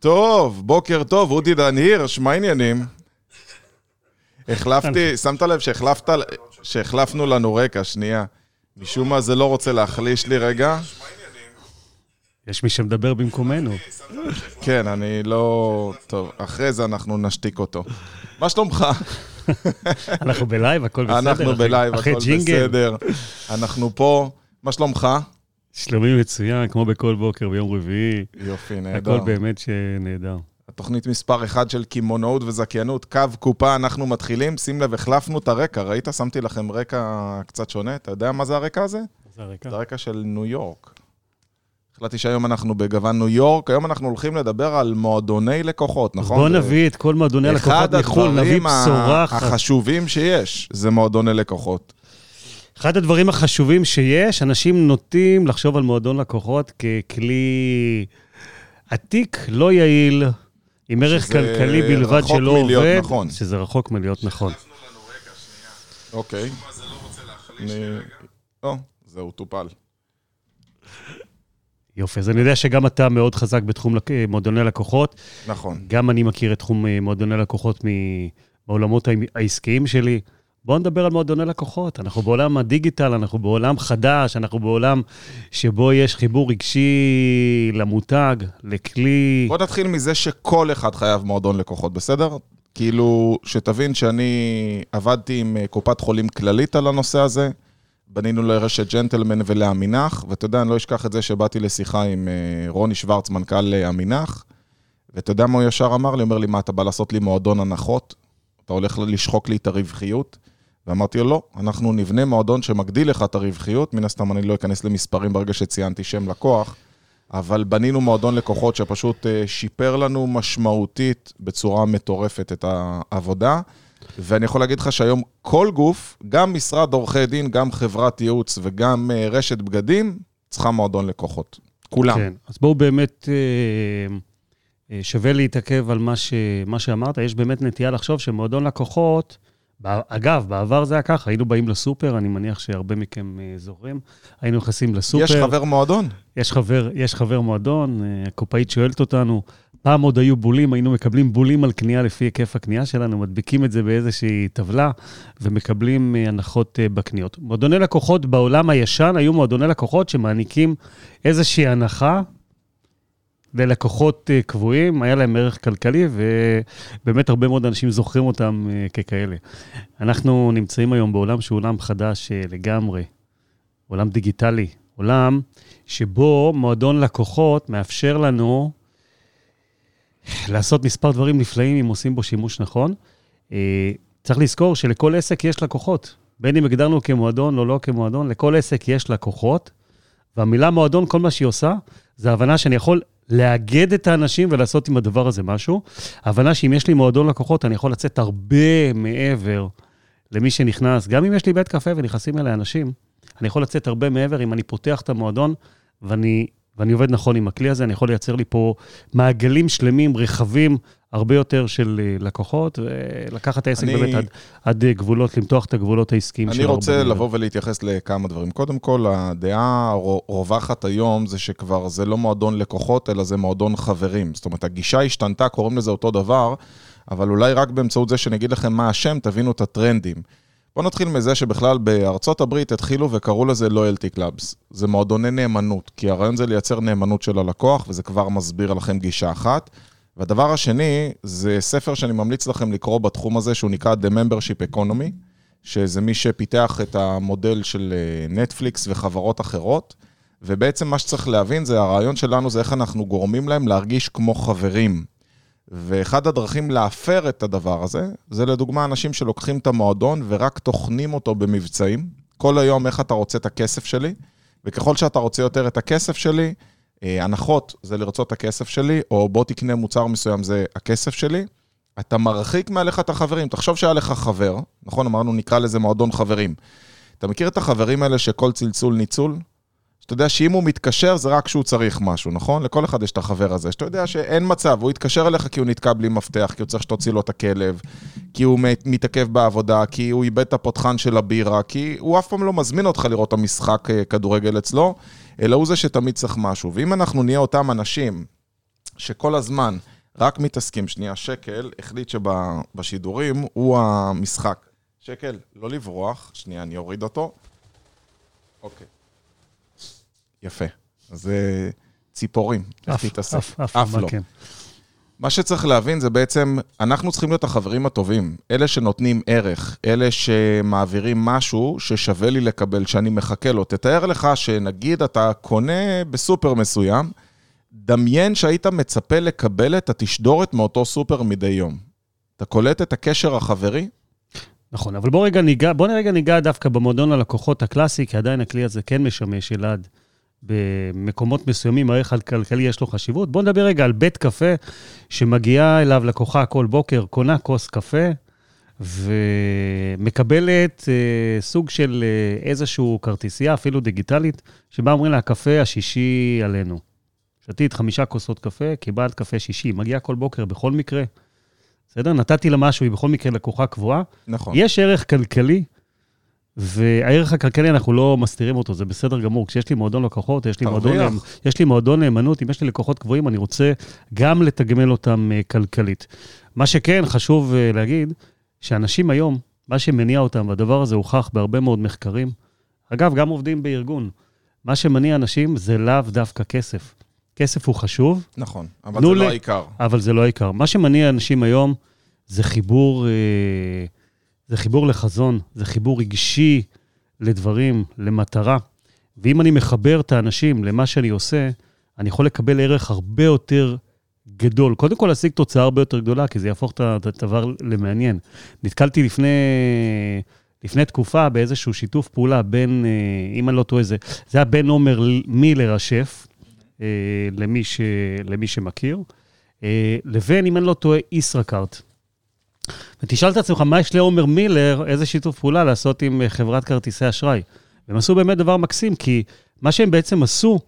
טוב, בוקר טוב, אודי דן הירש, מה העניינים? החלפתי, שמת לב שהחלפת, שהחלפנו לנו רקע, שנייה. משום מה זה לא רוצה להחליש לי רגע. יש מי שמדבר במקומנו. כן, אני לא... טוב, אחרי זה אנחנו נשתיק אותו. מה שלומך? אנחנו בלייב, הכל בסדר. אנחנו בלייב, הכל. בסדר. אנחנו פה. מה שלומך? שלומי מצוין, כמו בכל בוקר ביום רביעי. יופי, נהדר. הכל באמת שנהדר. התוכנית מספר 1 של קמעונאות וזכיינות, קו קופה, אנחנו מתחילים. שים לב, החלפנו את הרקע, ראית? שמתי לכם רקע קצת שונה. אתה יודע מה זה הרקע הזה? זה הרקע. זה הרקע של ניו יורק. החלטתי שהיום אנחנו בגוון ניו יורק, היום אנחנו הולכים לדבר על מועדוני לקוחות, נכון? בוא נביא את כל מועדוני הלקוחות אחד מחו"ל, נביא הדברים בשורה. אחת. החשובים שיש, זה מועדוני לקוחות. אחד הדברים החשובים שיש, אנשים נוטים לחשוב על מועדון לקוחות ככלי עתיק, לא יעיל, עם ערך כלכלי בלבד רחוק שלא מלהיות עובד, נכון. שזה רחוק מלהיות נכון. אוקיי. אני... או, זהו, טופל. יופי, אז אני יודע שגם אתה מאוד חזק בתחום מועדוני לקוחות. נכון. גם אני מכיר את תחום אה, מועדוני לקוחות מהעולמות ה- העסקיים שלי. בואו נדבר על מועדוני לקוחות. אנחנו בעולם הדיגיטל, אנחנו בעולם חדש, אנחנו בעולם שבו יש חיבור רגשי למותג, לכלי... בוא נתחיל מזה שכל אחד חייב מועדון לקוחות, בסדר? כאילו, שתבין שאני עבדתי עם אה, קופת חולים כללית על הנושא הזה, בנינו לרשת ג'נטלמן ולעמינח, ואתה יודע, אני לא אשכח את זה שבאתי לשיחה עם אה, רוני שוורץ, מנכ"ל אה, עמינח, ואתה יודע מה הוא ישר אמר לי? אומר לי, מה, אתה בא לעשות לי מועדון הנחות? אתה הולך לשחוק לי את הרווחיות? ואמרתי לו, לא, אנחנו נבנה מועדון שמגדיל לך את הרווחיות, מן הסתם אני לא אכנס למספרים ברגע שציינתי שם לקוח, אבל בנינו מועדון לקוחות שפשוט אה, שיפר לנו משמעותית בצורה מטורפת את העבודה. ואני יכול להגיד לך שהיום כל גוף, גם משרד עורכי דין, גם חברת ייעוץ וגם אה, רשת בגדים, צריכה מועדון לקוחות. כולם. כן, אז בואו באמת, אה, שווה להתעכב על מה, ש, מה שאמרת. יש באמת נטייה לחשוב שמועדון לקוחות, אגב, בעבר זה היה ככה, היינו באים לסופר, אני מניח שהרבה מכם אה, זוכרים, היינו נכנסים לסופר. יש חבר מועדון? יש חבר, יש חבר מועדון, אה, הקופאית שואלת אותנו, פעם עוד היו בולים, היינו מקבלים בולים על קנייה לפי היקף הקנייה שלנו, מדביקים את זה באיזושהי טבלה ומקבלים אה, הנחות בקניות. מועדוני לקוחות בעולם הישן היו מועדוני לקוחות שמעניקים איזושהי הנחה ללקוחות אה, קבועים, היה להם ערך כלכלי, ובאמת הרבה מאוד אנשים זוכרים אותם אה, ככאלה. אנחנו נמצאים היום בעולם שהוא עולם חדש אה, לגמרי, עולם דיגיטלי, עולם שבו מועדון לקוחות מאפשר לנו לעשות מספר דברים נפלאים אם עושים בו שימוש נכון. צריך לזכור שלכל עסק יש לקוחות. בין אם הגדרנו כמועדון או לא כמועדון, לכל עסק יש לקוחות, והמילה מועדון, כל מה שהיא עושה, זה הבנה שאני יכול לאגד את האנשים ולעשות עם הדבר הזה משהו. הבנה שאם יש לי מועדון לקוחות, אני יכול לצאת הרבה מעבר למי שנכנס. גם אם יש לי בית קפה ונכנסים אליי אנשים, אני יכול לצאת הרבה מעבר אם אני פותח את המועדון ואני, ואני עובד נכון עם הכלי הזה, אני יכול לייצר לי פה מעגלים שלמים, רחבים, הרבה יותר של אה, לקוחות, ולקחת את העסק אני- באמת עד, עד אה, גבולות, למתוח את הגבולות העסקיים אני שלו. רוצה הרבה. לבוא ולהתייחס לכמה דברים. קודם כל, הדעה הרווחת היום זה שכבר זה לא מועדון לקוחות, אלא זה מועדון חברים. זאת אומרת, הגישה השתנתה, קוראים לזה אותו דבר, אבל אולי רק באמצעות זה שאני אגיד לכם מה השם, תבינו את הטרנדים. בואו נתחיל מזה שבכלל בארצות הברית התחילו וקראו לזה loyalty clubs. זה מועדוני נאמנות, כי הרעיון זה לייצר נאמנות של הלקוח, וזה כבר מסביר לכם גישה אחת. והדבר השני, זה ספר שאני ממליץ לכם לקרוא בתחום הזה, שהוא נקרא The Membership Economy, שזה מי שפיתח את המודל של נטפליקס וחברות אחרות, ובעצם מה שצריך להבין זה, הרעיון שלנו זה איך אנחנו גורמים להם להרגיש כמו חברים. ואחד הדרכים להפר את הדבר הזה, זה לדוגמה אנשים שלוקחים את המועדון ורק טוחנים אותו במבצעים. כל היום איך אתה רוצה את הכסף שלי, וככל שאתה רוצה יותר את הכסף שלי, אה, הנחות זה לרצות את הכסף שלי, או בוא תקנה מוצר מסוים זה הכסף שלי, אתה מרחיק מעליך את החברים. תחשוב שהיה לך חבר, נכון? אמרנו נקרא לזה מועדון חברים. אתה מכיר את החברים האלה שכל צלצול ניצול? שאתה יודע שאם הוא מתקשר זה רק כשהוא צריך משהו, נכון? לכל אחד יש את החבר הזה, שאתה יודע שאין מצב, הוא יתקשר אליך כי הוא נתקע בלי מפתח, כי הוא צריך שתוציא לו את הכלב, כי הוא מת- מתעכב בעבודה, כי הוא איבד את הפותחן של הבירה, כי הוא אף פעם לא מזמין אותך לראות את המשחק אה, כדורגל אצלו, אלא הוא זה שתמיד צריך משהו. ואם אנחנו נהיה אותם אנשים שכל הזמן רק מתעסקים, שנייה, שקל החליט שבשידורים הוא המשחק. שקל, לא לברוח, שנייה, אני אוריד אותו. אוקיי. יפה. אז זה ציפורים, איך תתעסק. אף, אף, אף מה לא. מה שצריך להבין זה בעצם, אנחנו צריכים להיות החברים הטובים. אלה שנותנים ערך, אלה שמעבירים משהו ששווה לי לקבל, שאני מחכה לו. תתאר לך שנגיד אתה קונה בסופר מסוים, דמיין שהיית מצפה לקבל את התשדורת מאותו סופר מדי יום. אתה קולט את הקשר החברי? נכון, אבל בוא רגע ניגע, בוא רגע ניגע דווקא במועדון הלקוחות הקלאסי, כי עדיין הכלי הזה כן משמש אלעד. במקומות מסוימים הערך הכלכלי יש לו חשיבות. בוא נדבר רגע על בית קפה שמגיעה אליו לקוחה כל בוקר, קונה כוס קפה ומקבלת אה, סוג של אה, איזושהי כרטיסייה, אפילו דיגיטלית, שבה אומרים לה, הקפה השישי עלינו. שתית חמישה כוסות קפה, קיבלת קפה שישי, מגיעה כל בוקר בכל מקרה. בסדר? נתתי לה משהו, היא בכל מקרה לקוחה קבועה. נכון. יש ערך כלכלי, והערך הכלכלי, אנחנו לא מסתירים אותו, זה בסדר גמור. כשיש לי מועדון לקוחות, יש לי מועדון, יש לי מועדון נאמנות, אם יש לי לקוחות קבועים, אני רוצה גם לתגמל אותם אה, כלכלית. מה שכן, חשוב אה, להגיד, שאנשים היום, מה שמניע אותם, והדבר הזה הוכח בהרבה מאוד מחקרים, אגב, גם עובדים בארגון, מה שמניע אנשים זה לאו דווקא כסף. כסף הוא חשוב, נכון, אבל זה לא העיקר. אבל זה לא העיקר. מה שמניע אנשים היום זה חיבור, אה, זה חיבור לחזון, זה חיבור רגשי לדברים, למטרה. ואם אני מחבר את האנשים למה שאני עושה, אני יכול לקבל ערך הרבה יותר גדול. קודם כל, להשיג תוצאה הרבה יותר גדולה, כי זה יהפוך את הדבר למעניין. נתקלתי לפני, לפני תקופה באיזשהו שיתוף פעולה בין, אה, אם אני לא טועה, זה, זה היה בין עומר מילר השף, אה, למי, ש, למי שמכיר, אה, לבין, אם אני לא טועה, ישראכרט. ותשאל את עצמך, מה יש לעומר מילר, איזה שיתוף פעולה לעשות עם אה, חברת כרטיסי אשראי? והם עשו באמת דבר מקסים, כי מה שהם בעצם עשו,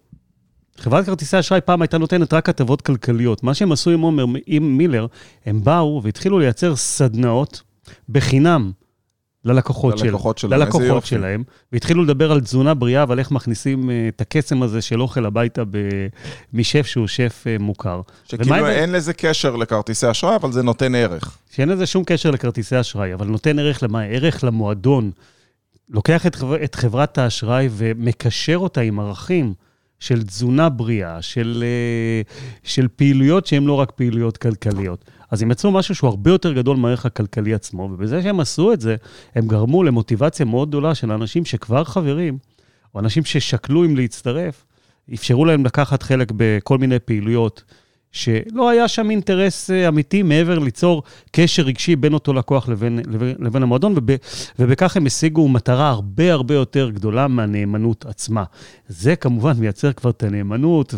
חברת כרטיסי אשראי פעם הייתה נותנת רק הטבות כלכליות. מה שהם עשו עם עומר, עם מילר, הם באו והתחילו לייצר סדנאות בחינם ללקוחות, ללקוחות של, שלהם, ללקוחות. שלהם, והתחילו לדבר על תזונה בריאה ועל איך מכניסים אה, את הקסם הזה של אוכל הביתה ב- משף שהוא שף אה, מוכר. שכאילו אין לזה קשר לכרטיסי אשראי, אבל זה נותן ערך. שאין לזה שום קשר לכרטיסי אשראי, אבל נותן ערך למה? ערך למועדון. לוקח את, חבר, את חברת האשראי ומקשר אותה עם ערכים של תזונה בריאה, של, אה, של פעילויות שהן לא רק פעילויות כלכליות. אז הם יצרו משהו שהוא הרבה יותר גדול מהערך הכלכלי עצמו, ובזה שהם עשו את זה, הם גרמו למוטיבציה מאוד גדולה של אנשים שכבר חברים, או אנשים ששקלו אם להצטרף, אפשרו להם לקחת חלק בכל מיני פעילויות שלא היה שם אינטרס אה, אמיתי מעבר ליצור קשר רגשי בין אותו לקוח לבין, לבין, לבין המועדון, וב, ובכך הם השיגו מטרה הרבה הרבה יותר גדולה מהנאמנות עצמה. זה כמובן מייצר כבר את הנאמנות,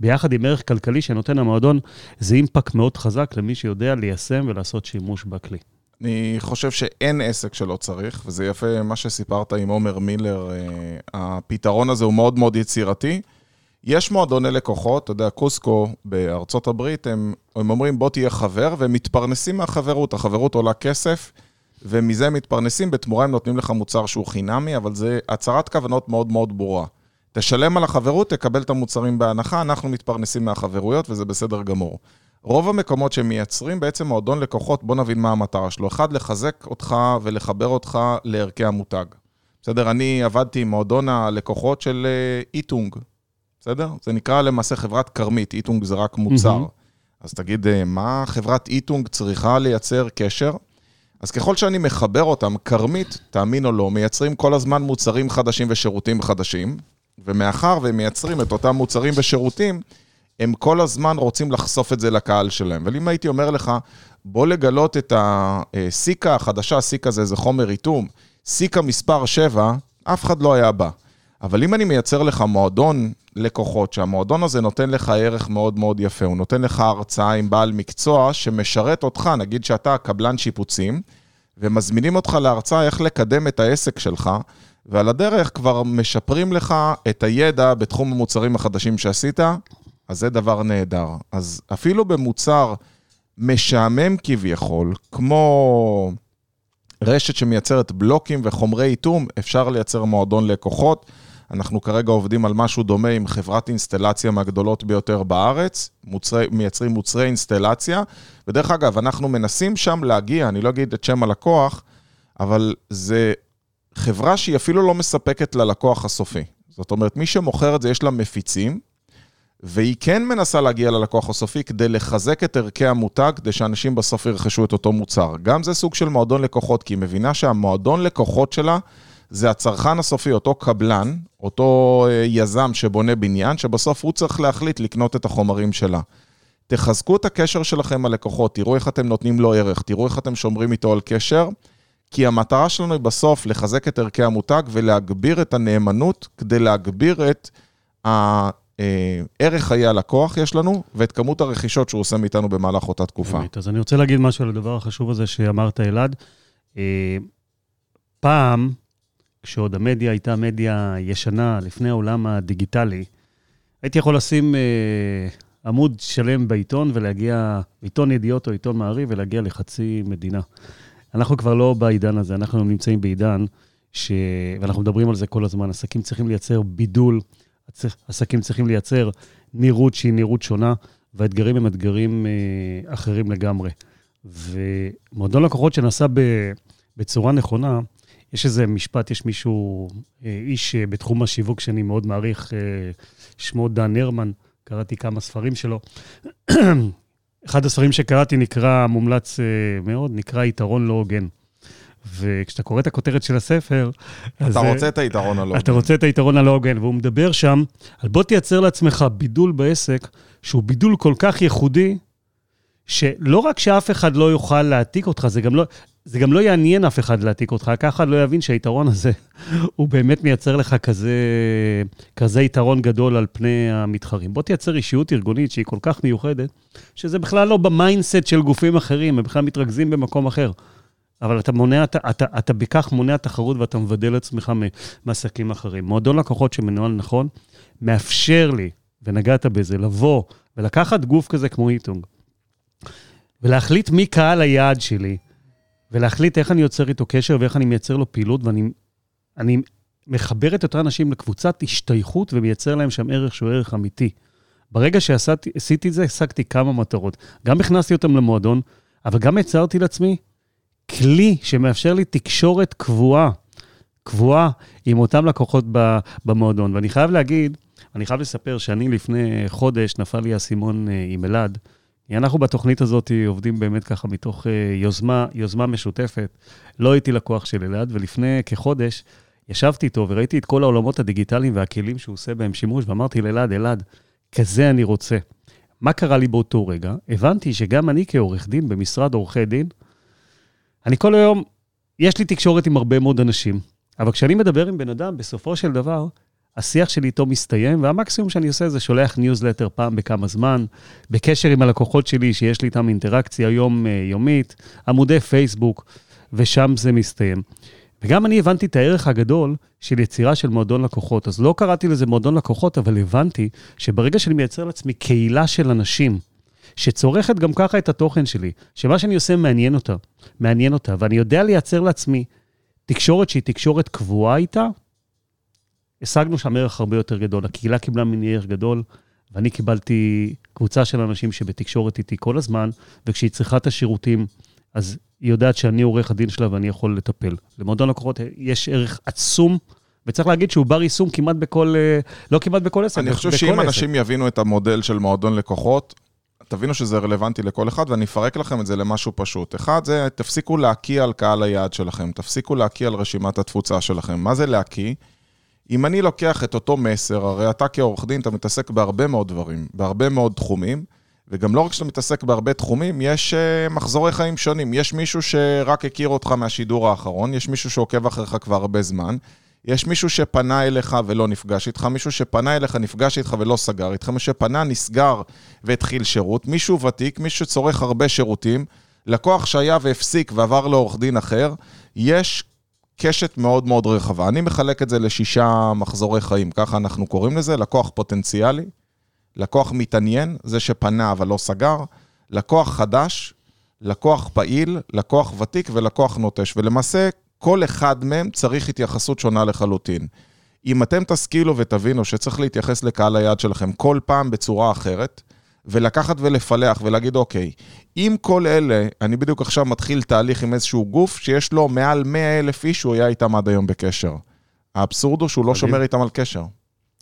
וביחד עם ערך כלכלי שנותן המועדון, זה אימפקט מאוד חזק למי שיודע ליישם ולעשות שימוש בכלי. אני חושב שאין עסק שלא צריך, וזה יפה מה שסיפרת עם עומר מילר, אה, הפתרון הזה הוא מאוד מאוד יצירתי. יש מועדוני לקוחות, אתה יודע, קוסקו בארצות הברית, הם, הם אומרים בוא תהיה חבר, והם מתפרנסים מהחברות, החברות עולה כסף, ומזה הם מתפרנסים, בתמורה הם נותנים לך מוצר שהוא חינמי, אבל זה הצהרת כוונות מאוד מאוד ברורה. תשלם על החברות, תקבל את המוצרים בהנחה, אנחנו מתפרנסים מהחברויות, וזה בסדר גמור. רוב המקומות שמייצרים בעצם מועדון לקוחות, בוא נבין מה המטרה שלו. אחד, לחזק אותך ולחבר אותך לערכי המותג. בסדר? אני עבדתי עם מועדון הלקוחות של אה, איטונג, בסדר? זה נקרא למעשה חברת כרמית, איטונג זה רק מוצר. מהמם. אז תגיד, אה, מה חברת איטונג צריכה לייצר קשר? אז ככל שאני מחבר אותם, כרמית, תאמין או לא, מייצרים כל הזמן מוצרים חדשים ושירותים חדשים, ומאחר והם מייצרים את אותם מוצרים ושירותים, הם כל הזמן רוצים לחשוף את זה לקהל שלהם. אבל אם הייתי אומר לך, בוא לגלות את הסיקה החדשה, סיקה זה איזה חומר איתום, סיקה מספר 7, אף אחד לא היה בא. אבל אם אני מייצר לך מועדון לקוחות, שהמועדון הזה נותן לך ערך מאוד מאוד יפה, הוא נותן לך הרצאה עם בעל מקצוע שמשרת אותך, נגיד שאתה קבלן שיפוצים, ומזמינים אותך להרצאה איך לקדם את העסק שלך, ועל הדרך כבר משפרים לך את הידע בתחום המוצרים החדשים שעשית, אז זה דבר נהדר. אז אפילו במוצר משעמם כביכול, כמו רשת שמייצרת בלוקים וחומרי איתום, אפשר לייצר מועדון לקוחות. אנחנו כרגע עובדים על משהו דומה עם חברת אינסטלציה מהגדולות ביותר בארץ, מוצרי, מייצרים מוצרי אינסטלציה, ודרך אגב, אנחנו מנסים שם להגיע, אני לא אגיד את שם הלקוח, אבל זה חברה שהיא אפילו לא מספקת ללקוח הסופי. זאת אומרת, מי שמוכר את זה, יש לה מפיצים, והיא כן מנסה להגיע ללקוח הסופי כדי לחזק את ערכי המותג, כדי שאנשים בסוף ירכשו את אותו מוצר. גם זה סוג של מועדון לקוחות, כי היא מבינה שהמועדון לקוחות שלה זה הצרכן הסופי, אותו קבלן, אותו אה, יזם שבונה בניין, שבסוף הוא צריך להחליט לקנות את החומרים שלה. תחזקו את הקשר שלכם עם הלקוחות, תראו איך אתם נותנים לו ערך, תראו איך אתם שומרים איתו על קשר, כי המטרה שלנו היא בסוף לחזק את ערכי המותג ולהגביר את הנאמנות כדי להגביר את ה... אה, חיי הלקוח יש לנו, ואת כמות הרכישות שהוא עושה מאיתנו במהלך אותה תקופה. באמת, אז אני רוצה להגיד משהו על הדבר החשוב הזה שאמרת, אלעד. אה, פעם, כשעוד המדיה הייתה מדיה ישנה, לפני העולם הדיגיטלי, הייתי יכול לשים אה, עמוד שלם בעיתון ולהגיע, עיתון ידיעות או עיתון מעריב, ולהגיע לחצי מדינה. אנחנו כבר לא בעידן הזה, אנחנו נמצאים בעידן, ש... ואנחנו מדברים על זה כל הזמן, עסקים צריכים לייצר בידול. עסקים צריכים לייצר נראות שהיא נראות שונה, והאתגרים הם אתגרים אה, אחרים לגמרי. ומועדון לקוחות שנעשה בצורה נכונה, יש איזה משפט, יש מישהו, אה, איש אה, בתחום השיווק שאני מאוד מעריך, שמו דן הרמן, קראתי כמה ספרים שלו. אחד הספרים שקראתי נקרא, מומלץ מאוד, נקרא יתרון לא הוגן. וכשאתה קורא את הכותרת של הספר... אתה רוצה את היתרון הלא הוגן. אתה רוצה את היתרון הלא הוגן, והוא מדבר שם על בוא תייצר לעצמך בידול בעסק, שהוא בידול כל כך ייחודי, שלא רק שאף אחד לא יוכל להעתיק אותך, זה גם לא, זה גם לא יעניין אף אחד להעתיק אותך, ככה אחד לא יבין שהיתרון הזה, הוא באמת מייצר לך כזה, כזה יתרון גדול על פני המתחרים. בוא תייצר אישיות ארגונית שהיא כל כך מיוחדת, שזה בכלל לא ב mindset של גופים אחרים, הם בכלל מתרכזים במקום אחר. אבל אתה מונע, אתה, אתה, אתה בכך מונע תחרות ואתה מבדל עצמך מעסקים אחרים. מועדון לקוחות שמנוהל נכון, מאפשר לי, ונגעת בזה, לבוא ולקחת גוף כזה כמו איטונג, ולהחליט מי קהל היעד שלי, ולהחליט איך אני יוצר איתו קשר ואיך אני מייצר לו פעילות, ואני אני מחבר את אותם אנשים לקבוצת השתייכות ומייצר להם שם ערך שהוא ערך אמיתי. ברגע שעשיתי את זה, השגתי כמה מטרות. גם הכנסתי אותם למועדון, אבל גם יצרתי לעצמי כלי שמאפשר לי תקשורת קבועה, קבועה עם אותם לקוחות במועדון. ואני חייב להגיד, אני חייב לספר שאני לפני חודש נפל לי האסימון אה, עם אלעד. אנחנו בתוכנית הזאת עובדים באמת ככה מתוך אה, יוזמה, יוזמה משותפת. לא הייתי לקוח של אלעד, ולפני כחודש ישבתי איתו וראיתי את כל העולמות הדיגיטליים והכלים שהוא עושה בהם שימוש, ואמרתי לאלעד, אלעד, כזה אני רוצה. מה קרה לי באותו רגע? הבנתי שגם אני כעורך דין במשרד עורכי דין, אני כל היום, יש לי תקשורת עם הרבה מאוד אנשים, אבל כשאני מדבר עם בן אדם, בסופו של דבר, השיח שלי איתו מסתיים, והמקסימום שאני עושה זה שולח ניוזלטר פעם בכמה זמן, בקשר עם הלקוחות שלי, שיש לי איתם אינטראקציה יום-יומית, עמודי פייסבוק, ושם זה מסתיים. וגם אני הבנתי את הערך הגדול של יצירה של מועדון לקוחות. אז לא קראתי לזה מועדון לקוחות, אבל הבנתי שברגע שאני מייצר לעצמי קהילה של אנשים, שצורכת גם ככה את התוכן שלי, שמה שאני עושה מעניין אותה, מעניין אותה, ואני יודע לייצר לעצמי תקשורת שהיא תקשורת קבועה איתה, השגנו שם ערך הרבה יותר גדול. הקהילה קיבלה ממני ערך גדול, ואני קיבלתי קבוצה של אנשים שבתקשורת איתי כל הזמן, וכשהיא צריכה את השירותים, אז היא יודעת שאני עורך הדין שלה ואני יכול לטפל. למועדון לקוחות יש ערך עצום. וצריך להגיד שהוא בר יישום כמעט בכל, אה, לא כמעט בכל עסק, אני חושב שאם אנשים יבינו את המודל של מועדון לקוחות, תבינו שזה רלוונטי לכל אחד, ואני אפרק לכם את זה למשהו פשוט. אחד, זה תפסיקו להקיא על קהל היעד שלכם, תפסיקו להקיא על רשימת התפוצה שלכם. מה זה להקיא? אם אני לוקח את אותו מסר, הרי אתה כעורך דין, אתה מתעסק בהרבה מאוד דברים, בהרבה מאוד תחומים, וגם לא רק שאתה מתעסק בהרבה תחומים, יש uh, מחזורי חיים שונים. יש מישהו שרק הכיר אותך מהשידור האחרון, יש מישהו שעוקב אחריך כבר הרבה זמן, יש מישהו שפנה אליך ולא נפגש איתך, מישהו שפנה אליך, נפגש איתך ולא סגר איתך, מישהו שפנה, נסגר והתחיל שירות, מישהו ותיק, מישהו שצורך הרבה שירותים, לקוח שהיה והפסיק ועבר לעורך דין אחר, יש קשת מאוד מאוד רחבה. אני מחלק את זה לשישה מחזורי חיים, ככה אנחנו קוראים לזה, לקוח פוטנציאלי, לקוח מתעניין, זה שפנה אבל לא סגר, לקוח חדש, לקוח פעיל, לקוח ותיק ולקוח נוטש. ולמעשה, כל אחד מהם צריך התייחסות שונה לחלוטין. אם אתם תשכילו ותבינו שצריך להתייחס לקהל היעד שלכם כל פעם בצורה אחרת, ולקחת ולפלח ולהגיד, אוקיי, אם כל אלה, אני בדיוק עכשיו מתחיל תהליך עם איזשהו גוף שיש לו מעל 100 אלף איש שהוא היה איתם עד היום בקשר. האבסורד הוא שהוא לא שומר איתם על קשר.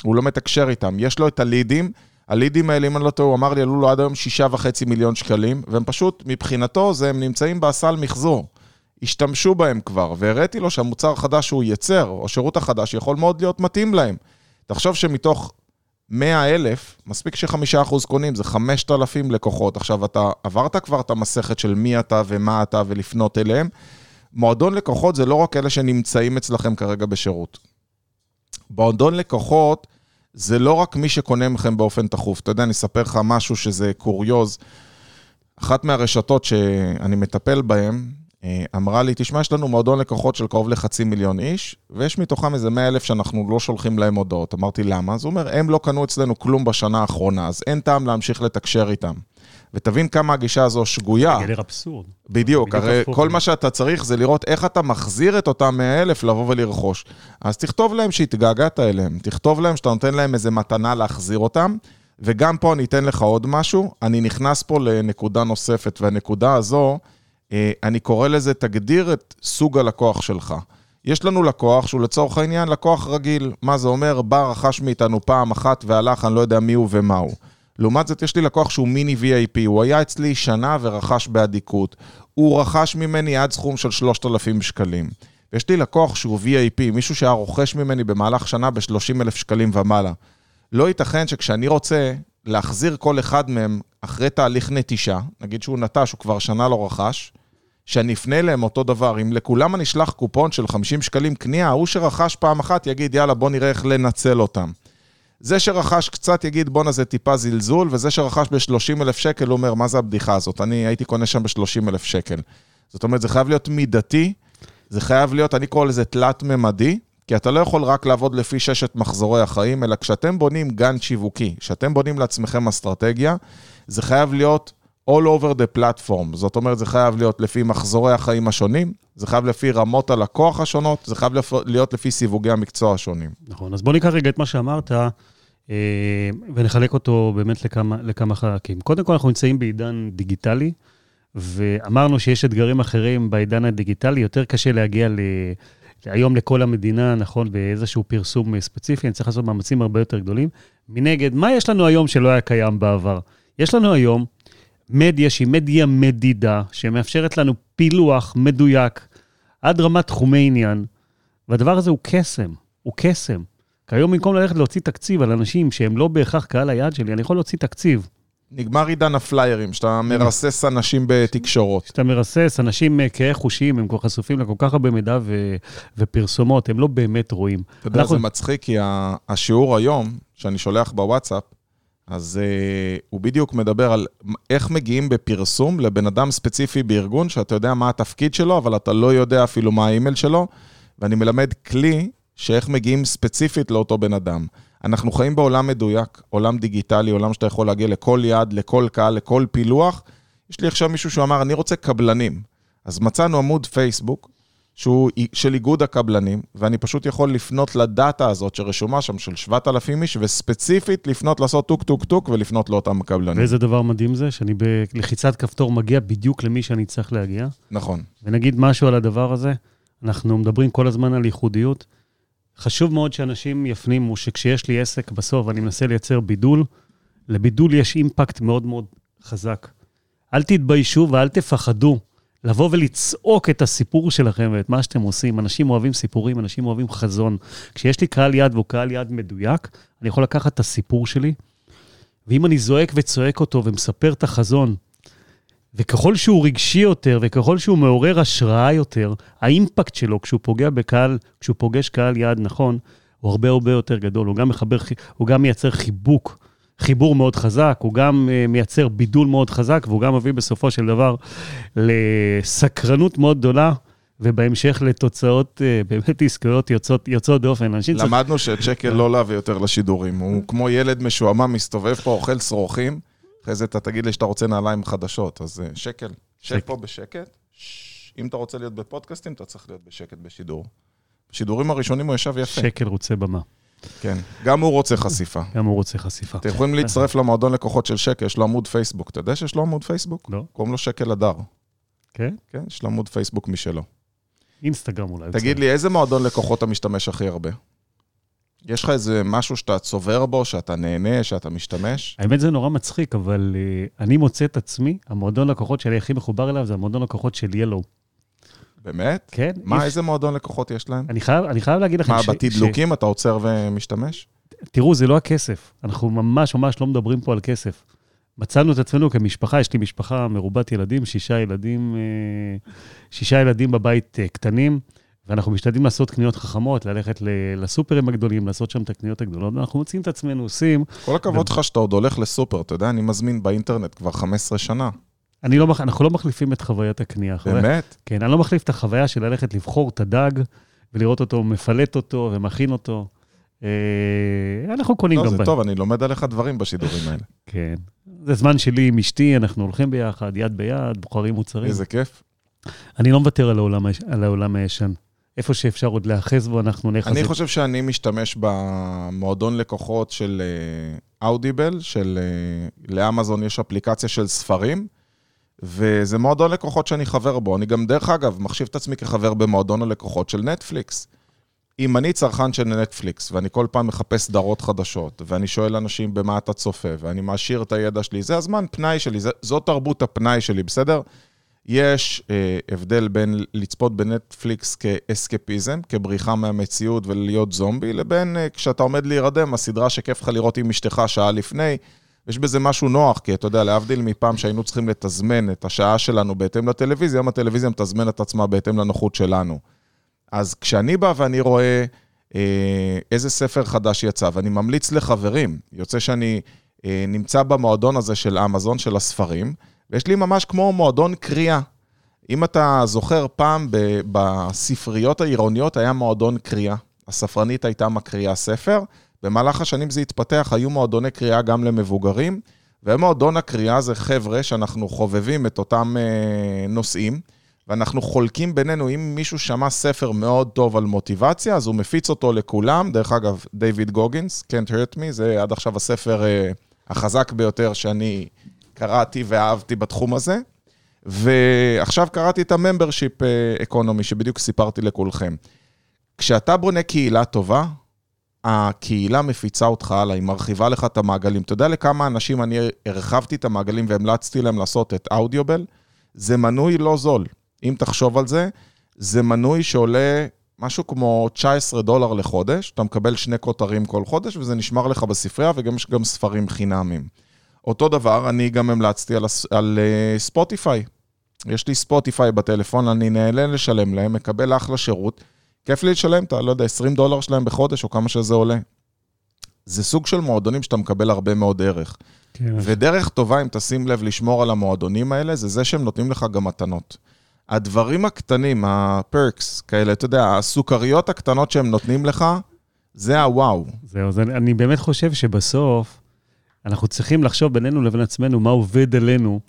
הוא לא מתקשר איתם. יש לו את הלידים, הלידים האלה, אם אני לא טועה, הוא אמר לי, עלו לו עד היום שישה וחצי מיליון שקלים, והם פשוט, מבחינתו, זה, הם נמצאים בסל מחזור. השתמשו בהם כבר, והראיתי לו שהמוצר החדש שהוא ייצר, או שירות החדש, יכול מאוד להיות מתאים להם. תחשוב שמתוך 100 אלף, מספיק שחמישה אחוז קונים, זה 5,000 לקוחות. עכשיו, אתה עברת כבר את המסכת של מי אתה ומה אתה ולפנות אליהם. מועדון לקוחות זה לא רק אלה שנמצאים אצלכם כרגע בשירות. מועדון לקוחות זה לא רק מי שקונה מכם באופן תכוף. אתה יודע, אני אספר לך משהו שזה קוריוז. אחת מהרשתות שאני מטפל בהן, אמרה לי, תשמע, יש לנו מועדון לקוחות של קרוב לחצי מיליון איש, ויש מתוכם איזה מאה אלף שאנחנו לא שולחים להם הודעות. אמרתי, למה? אז הוא אומר, הם לא קנו אצלנו כלום בשנה האחרונה, אז אין טעם להמשיך לתקשר איתם. ותבין כמה הגישה הזו שגויה. גדר אבסורד. בדיוק, הרי כל מה שאתה צריך זה לראות איך אתה מחזיר את אותם 100 אלף לבוא ולרכוש. אז תכתוב להם שהתגעגעת אליהם, תכתוב להם שאתה נותן להם איזה מתנה להחזיר אותם, וגם פה אני אתן לך עוד משהו, אני נכנס פה לנקודה נוספת, והנקודה הזו, אה, אני קורא לזה, תגדיר את סוג הלקוח שלך. יש לנו לקוח שהוא לצורך העניין לקוח רגיל. מה זה אומר? בא, רכש מאיתנו פעם אחת והלך, אני לא יודע מי הוא ומה הוא. לעומת זאת, יש לי לקוח שהוא מיני VIP, הוא היה אצלי שנה ורכש באדיקות. הוא רכש ממני עד סכום של 3,000 שקלים. ויש לי לקוח שהוא VIP, מישהו שהיה רוכש ממני במהלך שנה ב-30,000 שקלים ומעלה. לא ייתכן שכשאני רוצה להחזיר כל אחד מהם אחרי תהליך נטישה, נגיד שהוא נטש, הוא כבר שנה לא רכש, שאני אפנה אליהם אותו דבר. אם לכולם אני אשלח קופון של 50 שקלים קנייה, ההוא שרכש פעם אחת יגיד, יאללה, בוא נראה איך לנצל אותם. זה שרכש קצת יגיד, בואנה, זה טיפה זלזול, וזה שרכש ב-30 אלף שקל, הוא אומר, מה זה הבדיחה הזאת? אני הייתי קונה שם ב-30 אלף שקל. זאת אומרת, זה חייב להיות מידתי, זה חייב להיות, אני קורא לזה תלת-ממדי, כי אתה לא יכול רק לעבוד לפי ששת מחזורי החיים, אלא כשאתם בונים גן שיווקי, כשאתם בונים לעצמכם אסטרטגיה, זה חייב להיות all over the platform. זאת אומרת, זה חייב להיות לפי מחזורי החיים השונים, זה חייב לפי רמות הלקוח השונות, זה חייב להיות לפי סיווגי המקצוע השונים. נכון, אז בוא ניקח רגע את מה שאמרת, אה, ונחלק אותו באמת לכמה, לכמה חלקים. קודם כל, אנחנו נמצאים בעידן דיגיטלי, ואמרנו שיש אתגרים אחרים בעידן הדיגיטלי, יותר קשה להגיע ל... היום לכל המדינה, נכון, באיזשהו פרסום ספציפי, אני צריך לעשות מאמצים הרבה יותר גדולים. מנגד, מה יש לנו היום שלא היה קיים בעבר? יש לנו היום מדיה שהיא מדיה מדידה, שמאפשרת לנו פילוח מדויק עד רמת תחומי עניין, והדבר הזה הוא קסם, הוא קסם. כי היום במקום ללכת להוציא תקציב על אנשים שהם לא בהכרח קהל היעד שלי, אני יכול להוציא תקציב. נגמר עידן הפליירים, שאתה מרסס אנשים בתקשורות. שאתה מרסס, אנשים אה, כהי חושים, הם כבר חשופים לכל כך הרבה מידע ו... ופרסומות, הם לא באמת רואים. אתה יודע, אנחנו... זה מצחיק, כי השיעור היום, שאני שולח בוואטסאפ, אז uh, הוא בדיוק מדבר על איך מגיעים בפרסום לבן אדם ספציפי בארגון, שאתה יודע מה התפקיד שלו, אבל אתה לא יודע אפילו מה האימייל שלו, ואני מלמד כלי שאיך מגיעים ספציפית לאותו בן אדם. אנחנו חיים בעולם מדויק, עולם דיגיטלי, עולם שאתה יכול להגיע לכל יעד, לכל קהל, לכל פילוח. יש לי עכשיו מישהו שאמר, אני רוצה קבלנים. אז מצאנו עמוד פייסבוק, שהוא של איגוד הקבלנים, ואני פשוט יכול לפנות ל data ה הזאת שרשומה שם של 7,000 איש, וספציפית לפנות, לעשות טוק טוק טוק ולפנות לאותם קבלנים. ואיזה דבר מדהים זה, שאני בלחיצת כפתור מגיע בדיוק למי שאני צריך להגיע. נכון. ונגיד משהו על הדבר הזה, אנחנו מדברים כל הזמן על ייחודיות. חשוב מאוד שאנשים יפנימו שכשיש לי עסק בסוף ואני מנסה לייצר בידול, לבידול יש אימפקט מאוד מאוד חזק. אל תתביישו ואל תפחדו לבוא ולצעוק את הסיפור שלכם ואת מה שאתם עושים. אנשים אוהבים סיפורים, אנשים אוהבים חזון. כשיש לי קהל יד והוא קהל יד מדויק, אני יכול לקחת את הסיפור שלי, ואם אני זועק וצועק אותו ומספר את החזון, וככל שהוא רגשי יותר וככל שהוא מעורר השראה יותר, האימפקט שלו כשהוא פוגע בקהל, כשהוא פוגש קהל יעד נכון, הוא הרבה הרבה יותר גדול. הוא גם מחבר, הוא גם מייצר חיבוק חיבור מאוד חזק, הוא גם uh, מייצר בידול מאוד חזק, והוא גם מביא בסופו של דבר לסקרנות מאוד גדולה. ובהמשך לתוצאות uh, באמת עסקיות יוצאות, יוצאות דופן. למדנו צריך... שצ'קל לא להביא יותר לשידורים. הוא כמו ילד משועמם, מסתובב פה, אוכל שרוכים, אחרי זה אתה תגיד לי שאתה רוצה נעליים חדשות. אז uh, שקל, שב פה בשקט. אם אתה רוצה להיות בפודקאסטים, אתה צריך להיות בשקט בשידור. בשידורים הראשונים הוא ישב יפה. שקל רוצה במה. כן, גם הוא רוצה חשיפה. גם הוא רוצה חשיפה. אתם יכולים להצטרף למועדון לקוחות של שקל, יש לו עמוד פייסבוק. אתה יודע שיש לו עמוד פייסבוק? לא. קוראים לו שקל הדר. כן? כן, יש לו עמוד פייסבוק משלו. אינסטגרם אולי. תגיד לי, איזה מועדון לקוחות אתה משתמש הכי הרבה? יש לך איזה משהו שאתה צובר בו, שאתה נהנה, שאתה משתמש? האמת זה נורא מצחיק, אבל uh, אני מוצא את עצמי, המועדון לקוחות שלי הכי מחובר אליו זה המועדון לקוחות של ילו. באמת? כן? מה, אי- איזה מועדון לקוחות יש להם? אני חייב, אני חייב להגיד לכם מה, ש- בתדלוקים אתה עוצר ומשתמש? תראו, זה לא הכסף. אנחנו ממש ממש לא מדברים פה על כסף. מצאנו את עצמנו כמשפחה, יש לי משפחה מרובת ילדים, שישה ילדים, אה, שישה ילדים בבית אה, קטנים, ואנחנו משתדלים לעשות קניות חכמות, ללכת לסופרים הגדולים, לעשות שם את הקניות הגדולות, ואנחנו מוצאים את עצמנו עושים. כל הכבוד לך שאתה עוד הולך לסופר, אתה יודע, אני מזמין באינטרנט כבר 15 שנה. אני לא, אנחנו לא מחליפים את חוויית הקנייה. חוויה- באמת? כן, אני לא מחליף את החוויה של ללכת לבחור את הדג ולראות אותו מפלט אותו ומכין אותו. אה, אנחנו קונים לא, גם זה בהם. טוב, אני לומד עליך דברים בשידורים האלה. כן. זה זמן שלי עם אשתי, אנחנו הולכים ביחד, יד ביד, בוחרים מוצרים. איזה כיף. אני לא מוותר על העולם, על העולם הישן. איפה שאפשר עוד להאחז בו, אנחנו נאחז. אני חושב שאני משתמש במועדון לקוחות של אודיבל, של... אה, לאמזון יש אפליקציה של ספרים, וזה מועדון לקוחות שאני חבר בו. אני גם, דרך אגב, מחשיב את עצמי כחבר במועדון הלקוחות של נטפליקס. אם אני צרכן של נטפליקס, ואני כל פעם מחפש סדרות חדשות, ואני שואל אנשים במה אתה צופה, ואני מעשיר את הידע שלי, זה הזמן פנאי שלי, זה, זאת תרבות הפנאי שלי, בסדר? יש אה, הבדל בין לצפות בנטפליקס כאסקפיזם, כבריחה מהמציאות ולהיות זומבי, לבין אה, כשאתה עומד להירדם, הסדרה שכיף לך לראות עם אשתך שעה לפני. יש בזה משהו נוח, כי אתה יודע, להבדיל מפעם שהיינו צריכים לתזמן את השעה שלנו בהתאם לטלוויזיה, היום הטלוויזיה מתזמן את עצמה בהתאם לנוחות שלנו. אז כשאני בא ואני רואה אה, איזה ספר חדש יצא, ואני ממליץ לחברים, יוצא שאני אה, נמצא במועדון הזה של אמזון, של הספרים, ויש לי ממש כמו מועדון קריאה. אם אתה זוכר, פעם ב- בספריות העירוניות היה מועדון קריאה. הספרנית הייתה מקריאה ספר, במהלך השנים זה התפתח, היו מועדוני קריאה גם למבוגרים, ומועדון הקריאה זה חבר'ה שאנחנו חובבים את אותם אה, נושאים, ואנחנו חולקים בינינו, אם מישהו שמע ספר מאוד טוב על מוטיבציה, אז הוא מפיץ אותו לכולם. דרך אגב, דיוויד גוגינס, Can't Hurt Me, זה עד עכשיו הספר אה, החזק ביותר שאני קראתי ואהבתי בתחום הזה. ועכשיו קראתי את הממברשיפ אקונומי, שבדיוק סיפרתי לכולכם. כשאתה בונה קהילה טובה, הקהילה מפיצה אותך הלאה, היא מרחיבה לך את המעגלים. אתה יודע לכמה אנשים אני הרחבתי את המעגלים והמלצתי להם לעשות את אודיובל? זה מנוי לא זול. אם תחשוב על זה, זה מנוי שעולה משהו כמו 19 דולר לחודש, אתה מקבל שני כותרים כל חודש, וזה נשמר לך בספרייה, וגם יש גם ספרים חינמים. אותו דבר, אני גם המלצתי על, על uh, ספוטיפיי. יש לי ספוטיפיי בטלפון, אני נהנה לשלם להם, מקבל אחלה שירות. כיף לי לשלם את ה, לא יודע, 20 דולר שלהם בחודש, או כמה שזה עולה. זה סוג של מועדונים שאתה מקבל הרבה מאוד ערך. כן, ודרך טובה, אם תשים לב לשמור על המועדונים האלה, זה זה שהם נותנים לך גם מתנות. הדברים הקטנים, הפרקס, כאלה, אתה יודע, הסוכריות הקטנות שהם נותנים לך, זה הוואו. זהו, אז אני, אני באמת חושב שבסוף אנחנו צריכים לחשוב בינינו לבין עצמנו מה עובד עלינו,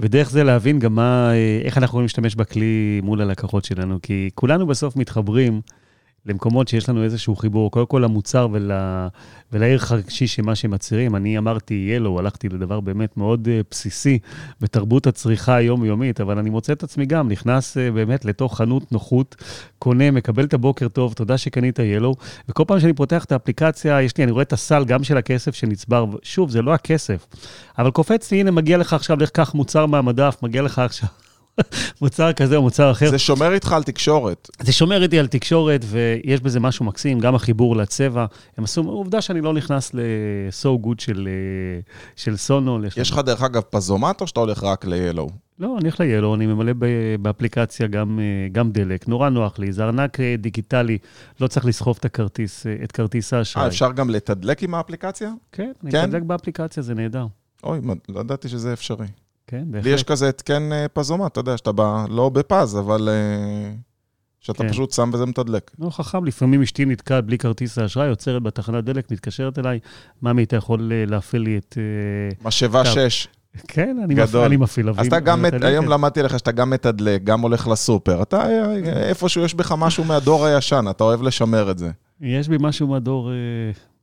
ודרך זה להבין גם מה, אה, איך אנחנו יכולים להשתמש בכלי מול הלקוחות שלנו, כי כולנו בסוף מתחברים למקומות שיש לנו איזשהו חיבור, קודם כל למוצר ול, ולערך הרגשי שמה שהם מצהירים. אני אמרתי ילו, הלכתי לדבר באמת מאוד אה, בסיסי בתרבות הצריכה היומיומית, אבל אני מוצא את עצמי גם נכנס אה, באמת לתוך חנות נוחות, קונה, מקבל את הבוקר טוב, תודה שקנית ילו, וכל פעם שאני פותח את האפליקציה, יש לי, אני רואה את הסל גם של הכסף שנצבר, שוב, זה לא הכסף, אבל קופץ לי, הנה, מגיע לך עכשיו, לך קח מוצר מהמדף, מגיע לך עכשיו מוצר כזה או מוצר אחר. זה שומר איתך על תקשורת. זה שומר איתי על תקשורת, ויש בזה משהו מקסים, גם החיבור לצבע. הם עשו, עובדה שאני לא נכנס ל-so good של, אה, של סונו. יש לך, דרך אגב, פזומט, או שאתה הולך רק ל-Yellow? לא, אני הולך ל-Yellow, אני ממלא באפליקציה גם, אה, גם דלק, נורא נוח לי, זה ארנק אה, דיגיטלי, לא צריך לסחוב את הכרטיס, את כרטיס האשראי. אה, אפשר גם לתדלק עם האפליקציה? כן, אני כן? מתדלק באפליקציה, זה נהדר. אוי, לא ידעתי שזה אפשרי. כן, לי יש בהחלט. כזה התקן אה, פזומט, אתה יודע, שאתה בא, לא בפז, אבל אה, שאתה כן. פשוט שם וזה מתדלק. לא חכם, לפעמים אשתי נתקעת בלי כרטיס האשראי, עוצרת בתחנת דלק, מתקשרת אליי, ממי, אתה יכול אה, להפעיל לי את... משאבה טוב. 6. כן, אני גדול. מפעיל, אני מפעיל אז אתה גם, מת-. היום למדתי לך שאתה גם מתדלק, גם הולך לסופר. אתה, איפשהו יש בך משהו מהדור הישן, אתה אוהב לשמר את זה. יש בי משהו מהדור,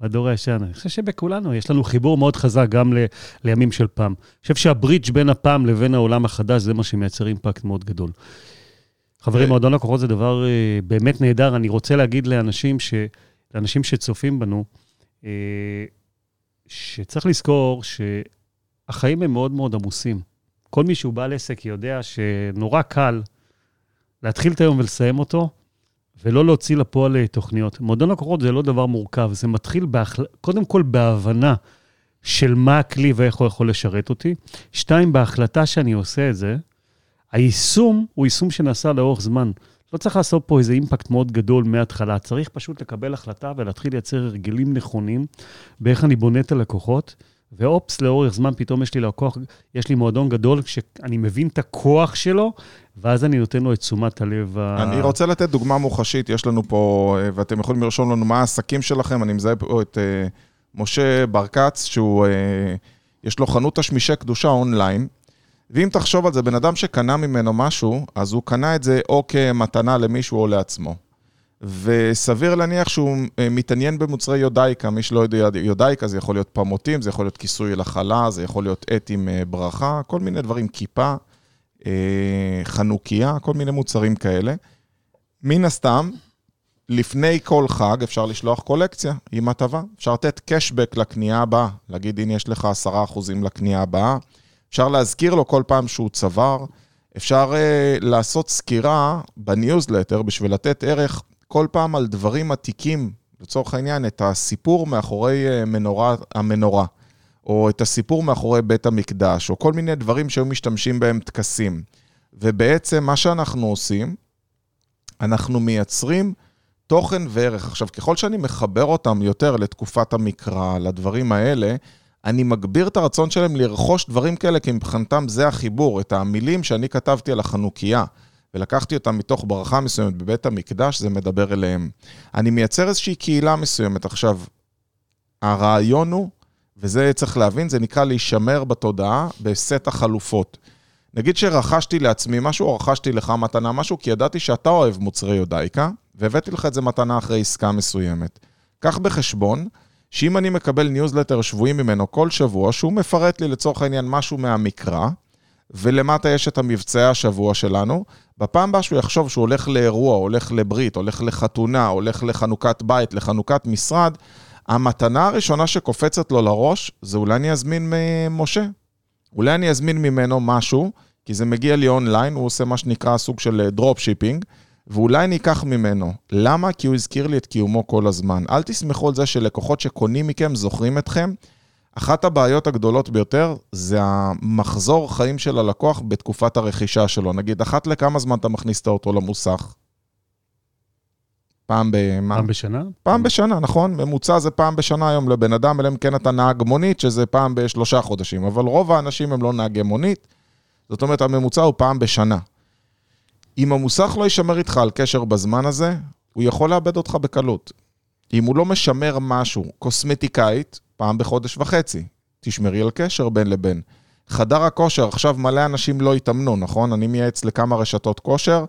מהדור הישן. אני חושב שבכולנו יש לנו חיבור מאוד חזק גם ל, לימים של פעם. אני חושב שהברידג' בין הפעם לבין העולם החדש, זה מה שמייצר אימפקט מאוד גדול. חברים, אה. מועדון לקוחות זה דבר אה, באמת נהדר. אני רוצה להגיד לאנשים, ש, לאנשים שצופים בנו, אה, שצריך לזכור שהחיים הם מאוד מאוד עמוסים. כל מי שהוא בעל עסק יודע שנורא קל להתחיל את היום ולסיים אותו, ולא להוציא לפועל אה, תוכניות. מועדון לקוחות זה לא דבר מורכב, זה מתחיל בהחל... קודם כל בהבנה של מה הכלי ואיך הוא יכול לשרת אותי. שתיים, בהחלטה שאני עושה את זה, היישום הוא יישום שנעשה לאורך זמן. לא צריך לעשות פה איזה אימפקט מאוד גדול מההתחלה, צריך פשוט לקבל החלטה ולהתחיל לייצר הרגלים נכונים באיך אני בונה את הלקוחות. ואופס, לאורך זמן פתאום יש לי לקוח, יש לי מועדון גדול, שאני מבין את הכוח שלו, ואז אני נותן לו את תשומת הלב ה... אני רוצה לתת דוגמה מוחשית, יש לנו פה, אה, ואתם יכולים לרשום לנו מה העסקים שלכם, אני מזהה פה את אה, משה ברקץ, שהוא, אה, יש לו חנות תשמישי קדושה אונליין, ואם תחשוב על זה, בן אדם שקנה ממנו משהו, אז הוא קנה את זה או כמתנה למישהו או לעצמו. וסביר להניח שהוא אה, מתעניין במוצרי יודאיקה, מי שלא יודע יודאיקה, זה יכול להיות פמוטים, זה יכול להיות כיסוי לחלה, זה יכול להיות עט עם אה, ברכה, כל מיני דברים, כיפה, אה, חנוכיה, כל מיני מוצרים כאלה. מן הסתם, לפני כל חג אפשר לשלוח קולקציה עם הטבה. אפשר לתת קשבק לקנייה הבאה, להגיד, הנה יש לך 10% לקנייה הבאה. אפשר להזכיר לו כל פעם שהוא צבר. אפשר uh, לעשות סקירה בניוזלטר בשביל לתת ערך כל פעם על דברים עתיקים, לצורך העניין, את הסיפור מאחורי uh, מנורה, המנורה, או את הסיפור מאחורי בית המקדש, או כל מיני דברים שהיו משתמשים בהם טקסים. ובעצם מה שאנחנו עושים, אנחנו מייצרים תוכן וערך. עכשיו, ככל שאני מחבר אותם יותר לתקופת המקרא, לדברים האלה, אני מגביר את הרצון שלהם לרכוש דברים כאלה, כי מבחינתם זה החיבור. את המילים שאני כתבתי על החנוכיה, ולקחתי אותם מתוך ברכה מסוימת בבית המקדש, זה מדבר אליהם. אני מייצר איזושהי קהילה מסוימת. עכשיו, הרעיון הוא, וזה צריך להבין, זה נקרא להישמר בתודעה בסט החלופות. נגיד שרכשתי לעצמי משהו, או רכשתי לך מתנה משהו, כי ידעתי שאתה אוהב מוצרי יודאיקה, והבאתי לך את זה מתנה אחרי עסקה מסוימת. קח בחשבון שאם אני מקבל ניוזלטר שבועי ממנו כל שבוע, שהוא מפרט לי לצורך העניין משהו מהמקרא, ולמטה יש את המבצעי השבוע שלנו, בפעם הבאה שהוא יחשוב שהוא הולך לאירוע, הולך לברית, הולך לחתונה, הולך לחנוכת בית, לחנוכת משרד, המתנה הראשונה שקופצת לו לראש, זה אולי אני אזמין ממשה. אולי אני אזמין ממנו משהו, כי זה מגיע לי אונליין, הוא עושה מה שנקרא סוג של drop shipping, ואולי אני אקח ממנו. למה? כי הוא הזכיר לי את קיומו כל הזמן. אל תסמכו על זה שלקוחות שקונים מכם זוכרים אתכם. אחת הבעיות הגדולות ביותר זה המחזור חיים של הלקוח בתקופת הרכישה שלו. נגיד, אחת לכמה זמן אתה מכניס את האוטו למוסך? פעם במה? פעם בשנה? פעם בשנה, נכון? ממוצע זה פעם בשנה היום לבן אדם, אלא אם כן אתה נהג מונית, שזה פעם בשלושה חודשים. אבל רוב האנשים הם לא נהגי מונית, זאת אומרת, הממוצע הוא פעם בשנה. אם המוסך לא יישמר איתך על קשר בזמן הזה, הוא יכול לאבד אותך בקלות. אם הוא לא משמר משהו, קוסמטיקאית, פעם בחודש וחצי, תשמרי על קשר בין לבין. חדר הכושר, עכשיו מלא אנשים לא התאמנו, נכון? אני מייעץ לכמה רשתות כושר.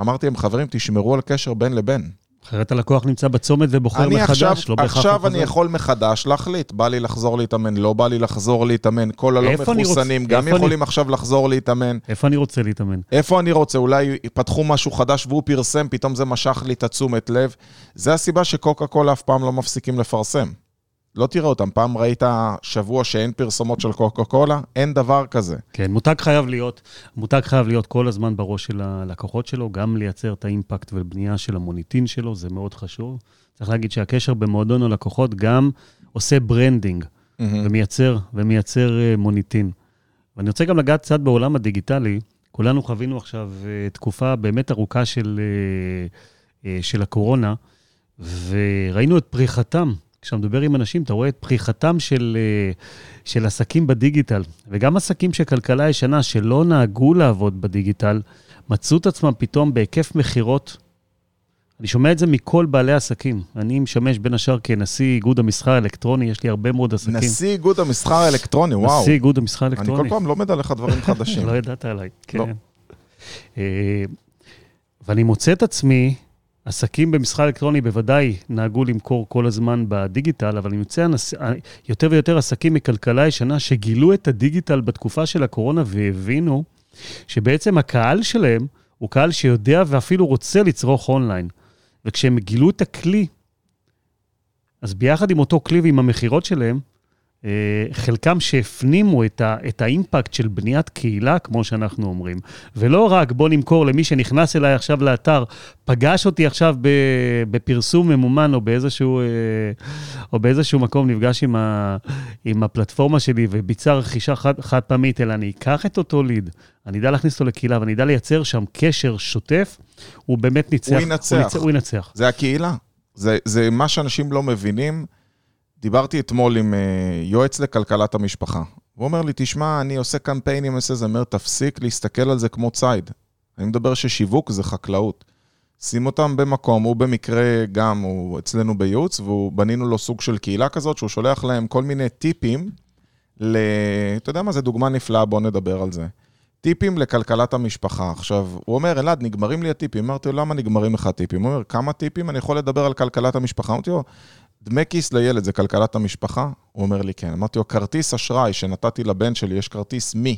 אמרתי להם, חברים, תשמרו על קשר בין לבין. אחרת הלקוח נמצא בצומת ובוחר מחדש, עכשיו, לא בהכרח עכשיו הוא אני. יכול מחדש להחליט, בא לי לחזור להתאמן, לא בא לי לחזור להתאמן, כל הלא מחוסנים גם איפה אני- יכולים עכשיו לחזור להתאמן. איפה אני רוצה להתאמן? איפה אני רוצה? אולי פתחו משהו חדש והוא פרסם, פתאום זה משך לי את התשומת לב. זה הסיבה שקוקה קולה אף פעם לא מפסיקים לפרסם. לא תראה אותם. פעם ראית שבוע שאין פרסומות של קוקה קולה? אין דבר כזה. כן, מותג חייב להיות, מותג חייב להיות כל הזמן בראש של הלקוחות שלו, גם לייצר את האימפקט ובנייה של המוניטין שלו, זה מאוד חשוב. צריך להגיד שהקשר במועדון הלקוחות גם עושה branding ומייצר, ומייצר אה, מוניטין. ואני רוצה גם לגעת קצת בעולם הדיגיטלי. כולנו חווינו עכשיו אה, תקופה באמת ארוכה של, אה, של הקורונה, וראינו את פריחתם. כשאתה מדבר עם אנשים, אתה רואה את פריחתם של, אה, של עסקים בדיגיטל, וגם עסקים של כלכלה ישנה שלא נהגו לעבוד בדיגיטל, מצאו את עצמם פתאום בהיקף מכירות אני שומע את זה מכל בעלי עסקים. אני משמש בין השאר כנשיא איגוד המסחר האלקטרוני, יש לי הרבה מאוד עסקים. נשיא איגוד המסחר האלקטרוני, וואו. נשיא איגוד המסחר האלקטרוני. אני כל פעם לומד עליך דברים חדשים. לא ידעת עליי, כן. לא. אה, ואני מוצא את עצמי, עסקים במסחר אלקטרוני בוודאי נהגו למכור כל הזמן בדיגיטל, אבל אני מוצא אנס- יותר ויותר עסקים מכלכלה ישנה שגילו את הדיגיטל בתקופה של הקורונה והבינו שבעצם הקהל שלהם הוא קהל שיודע ואפילו רוצה לצרוך אונליין. וכשהם גילו את הכלי, אז ביחד עם אותו כלי ועם המכירות שלהם, אה, חלקם שהפנימו את, ה, את האימפקט של בניית קהילה, כמו שאנחנו אומרים, ולא רק בוא נמכור למי שנכנס אליי עכשיו לאתר, פגש אותי עכשיו בפרסום ממומן או באיזשהו, אה, או באיזשהו מקום, נפגש עם, ה, עם הפלטפורמה שלי וביצע רכישה חד, חד פעמית, אלא אני אקח את אותו ליד, אני אדע להכניס אותו לקהילה ואני אדע לייצר שם קשר שוטף, הוא באמת ניצח. הוא ינצח. הוא, ניצח, הוא ינצח. זה הקהילה. זה, זה מה שאנשים לא מבינים. דיברתי אתמול עם uh, יועץ לכלכלת המשפחה. הוא אומר לי, תשמע, אני עושה קמפיינים, עושה זה, אומר, תפסיק להסתכל על זה כמו ציד. אני מדבר ששיווק זה חקלאות. שים אותם במקום, הוא במקרה גם, הוא אצלנו בייעוץ, ובנינו לו סוג של קהילה כזאת, שהוא שולח להם כל מיני טיפים ל... אתה יודע מה, זו דוגמה נפלאה, בוא נדבר על זה. טיפים לכלכלת המשפחה. עכשיו, הוא אומר, אלעד, נגמרים לי הטיפים. אמרתי לו, למה נגמרים לך הטיפים? הוא אומר, כמה טיפים אני יכול לדבר על כלכלת המשפחה? אמרתי לו, דמי כיס לילד זה כלכלת המשפחה? הוא אומר לי, כן. אמרתי לו, כרטיס אשראי שנתתי לבן שלי, יש כרטיס מי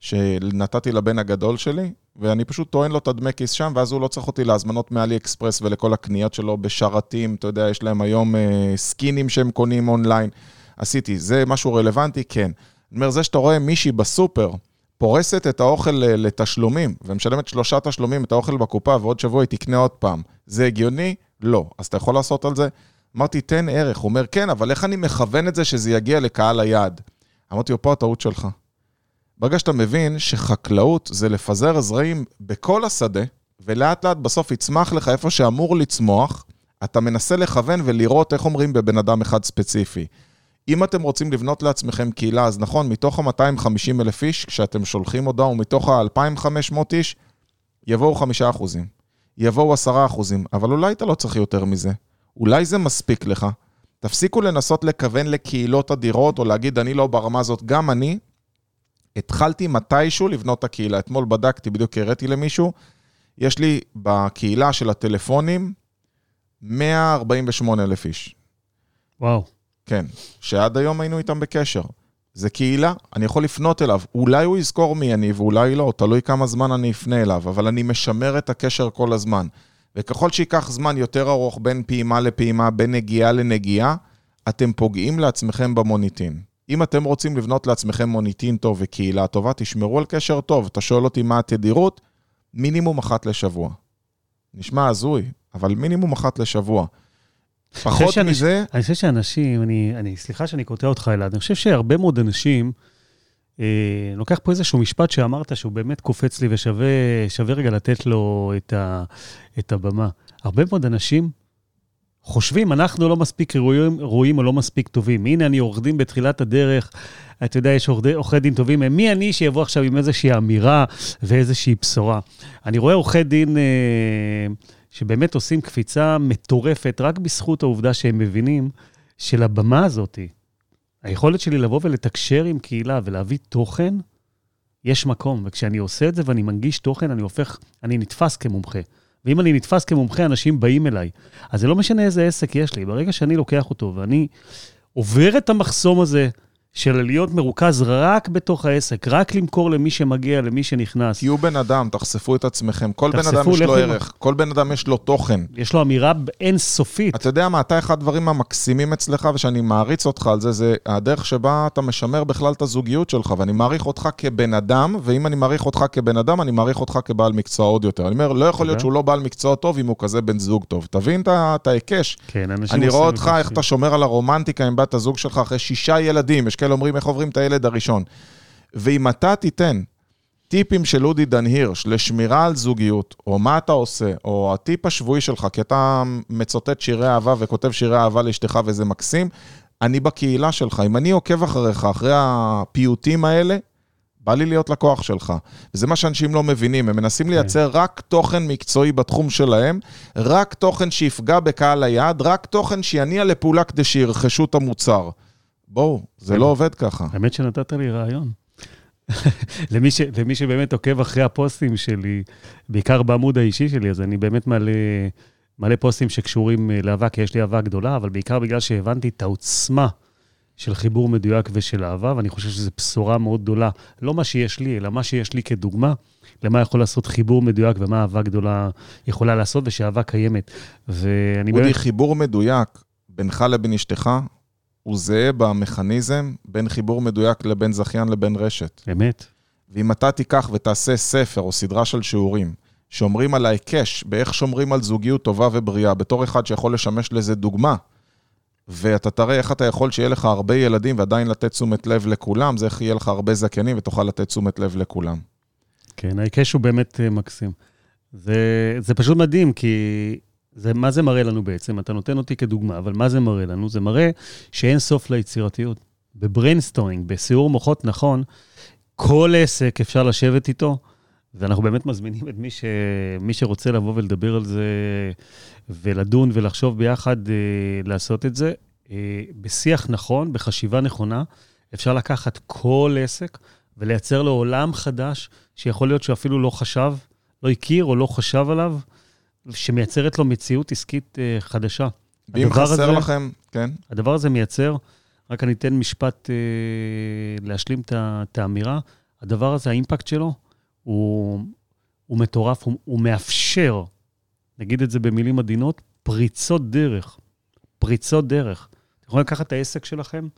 שנתתי לבן הגדול שלי, ואני פשוט טוען לו את הדמי כיס שם, ואז הוא לא צריך אותי להזמנות מאלי אקספרס ולכל הקניות שלו בשרתים, אתה יודע, יש להם היום אה, סקינים שהם קונים אונליין. עשיתי, זה משהו רלוונטי? כן. אני אומר, זה שאתה רואה מישהי בסופר, פורסת את האוכל לתשלומים, ומשלמת שלושה תשלומים את האוכל בקופה, ועוד שבוע היא תקנה עוד פעם. זה הגיוני? לא. אז אתה יכול לעשות על זה? אמרתי, תן ערך. הוא אומר, כן, אבל איך אני מכוון את זה שזה יגיע לקהל היעד? אמרתי לו, פה הטעות שלך. ברגע שאתה מבין שחקלאות זה לפזר זרעים בכל השדה, ולאט לאט בסוף יצמח לך איפה שאמור לצמוח, אתה מנסה לכוון ולראות איך אומרים בבן אדם אחד ספציפי. אם אתם רוצים לבנות לעצמכם קהילה, אז נכון, מתוך ה-250 אלף איש, כשאתם שולחים הודעה, ומתוך ה-2,500 איש, יבואו 5 אחוזים, יבואו 10 אחוזים, אבל אולי אתה לא צריך יותר מזה. אולי זה מספיק לך. תפסיקו לנסות לכוון לקהילות אדירות, או להגיד, אני לא ברמה הזאת. גם אני התחלתי מתישהו לבנות את הקהילה. אתמול בדקתי, בדיוק הראיתי למישהו, יש לי בקהילה של הטלפונים 148 אלף איש. וואו. כן, שעד היום היינו איתם בקשר. זה קהילה, אני יכול לפנות אליו. אולי הוא יזכור מי אני ואולי לא, תלוי כמה זמן אני אפנה אליו, אבל אני משמר את הקשר כל הזמן. וככל שייקח זמן יותר ארוך בין פעימה לפעימה, בין נגיעה לנגיעה, אתם פוגעים לעצמכם במוניטין. אם אתם רוצים לבנות לעצמכם מוניטין טוב וקהילה טובה, תשמרו על קשר טוב. אתה שואל אותי מה התדירות? מינימום אחת לשבוע. נשמע הזוי, אבל מינימום אחת לשבוע. פחות שאני, מזה... אני חושב שאנשים, אני, אני, סליחה שאני קוטע אותך, אלעד, אני חושב שהרבה מאוד אנשים, אה, לוקח פה איזשהו משפט שאמרת שהוא באמת קופץ לי ושווה רגע לתת לו את, ה, את הבמה. הרבה מאוד אנשים חושבים, אנחנו לא מספיק ראויים, ראויים או לא מספיק טובים. הנה, אני עורך דין בתחילת הדרך, אתה יודע, יש עורכי דין טובים, מי אני שיבוא עכשיו עם איזושהי אמירה ואיזושהי בשורה? אני רואה עורכי דין... אה, שבאמת עושים קפיצה מטורפת רק בזכות העובדה שהם מבינים שלבמה הזאת, היכולת שלי לבוא ולתקשר עם קהילה ולהביא תוכן, יש מקום. וכשאני עושה את זה ואני מנגיש תוכן, אני הופך, אני נתפס כמומחה. ואם אני נתפס כמומחה, אנשים באים אליי. אז זה לא משנה איזה עסק יש לי, ברגע שאני לוקח אותו ואני עובר את המחסום הזה, של להיות מרוכז רק בתוך העסק, רק למכור למי שמגיע, למי שנכנס. תהיו בן אדם, תחשפו את עצמכם. כל בן אדם יש לו ערך, כל בן אדם יש לו תוכן. יש לו אמירה אינסופית. אתה יודע מה, אתה אחד הדברים המקסימים אצלך, ושאני מעריץ אותך על זה, זה הדרך שבה אתה משמר בכלל את הזוגיות שלך, ואני מעריך אותך כבן אדם, ואם אני מעריך אותך כבן אדם, אני מעריך אותך כבעל מקצוע עוד יותר. אני אומר, לא יכול להיות שהוא לא בעל מקצוע טוב אם הוא כזה בן זוג טוב. תבין את ההיקש. כן, אני רואה אותך, איך אתה שומר על הרומנטיקה עם בת הזוג שלך אחרי שישה ילדים. יש כאלה אומרים איך עוברים את הילד הראשון. ואם אתה תיתן טיפים של אודי דן הירש לשמירה על זוגיות, או מה אתה עושה, או הטיפ השבועי שלך, כי אתה מצוטט שירי אהבה וכותב שירי אהבה לאשתך וזה מקסים, אני בקהילה שלך. אם אני עוקב אחריך, אחרי הפיוטים האלה, בא לי להיות לקוח שלך. וזה מה שאנשים לא מבינים, הם מנסים לייצר רק תוכן מקצועי בתחום שלהם, רק תוכן שיפגע בקהל היעד, רק תוכן שיניע לפעולה כדי שירכשו את המוצר. בואו, זה לא עובד ככה. האמת שנתת לי רעיון. למי, ש, למי שבאמת עוקב אחרי הפוסטים שלי, בעיקר בעמוד האישי שלי, אז אני באמת מעלה, מעלה פוסטים שקשורים אה, לאהבה, כי יש לי אהבה גדולה, אבל בעיקר בגלל שהבנתי את העוצמה של חיבור מדויק ושל אהבה, ואני חושב שזו בשורה מאוד גדולה. לא מה שיש לי, אלא מה שיש לי כדוגמה, למה יכול לעשות חיבור מדויק ומה אהבה גדולה יכולה לעשות, ושאהבה קיימת. ואני באמת... אודי, חיבור מדויק בינך לבין אשתך, הוא זהה במכניזם בין חיבור מדויק לבין זכיין לבין רשת. אמת. ואם אתה תיקח ותעשה ספר או סדרה של שיעורים, שאומרים על ההיקש, באיך שומרים על זוגיות טובה ובריאה, בתור אחד שיכול לשמש לזה דוגמה, ואתה תראה איך אתה יכול שיהיה לך הרבה ילדים ועדיין לתת תשומת לב לכולם, זה איך יהיה לך הרבה זכיינים ותוכל לתת תשומת לב לכולם. כן, ההיקש הוא באמת אה, מקסים. זה, זה פשוט מדהים, כי זה, מה זה מראה לנו בעצם? אתה נותן אותי כדוגמה, אבל מה זה מראה לנו? זה מראה שאין סוף ליצירתיות. ב brainstorming, בסיעור מוחות נכון, כל עסק אפשר לשבת איתו, ואנחנו באמת מזמינים את מי, ש... מי שרוצה לבוא ולדבר על זה, ולדון ולחשוב ביחד אה, לעשות את זה. אה, בשיח נכון, בחשיבה נכונה, אפשר לקחת כל עסק ולייצר לו עולם חדש, שיכול להיות שאפילו לא חשב, לא הכיר או לא חשב עליו. שמייצרת לו מציאות עסקית uh, חדשה. ואם חסר הזה, לכם, כן. הדבר הזה מייצר, רק אני אתן משפט uh, להשלים את האמירה, הדבר הזה, האימפקט שלו, הוא, הוא מטורף, הוא, הוא מאפשר, נגיד את זה במילים עדינות, פריצות דרך. פריצות דרך. אתם יכולים לקחת את העסק שלכם,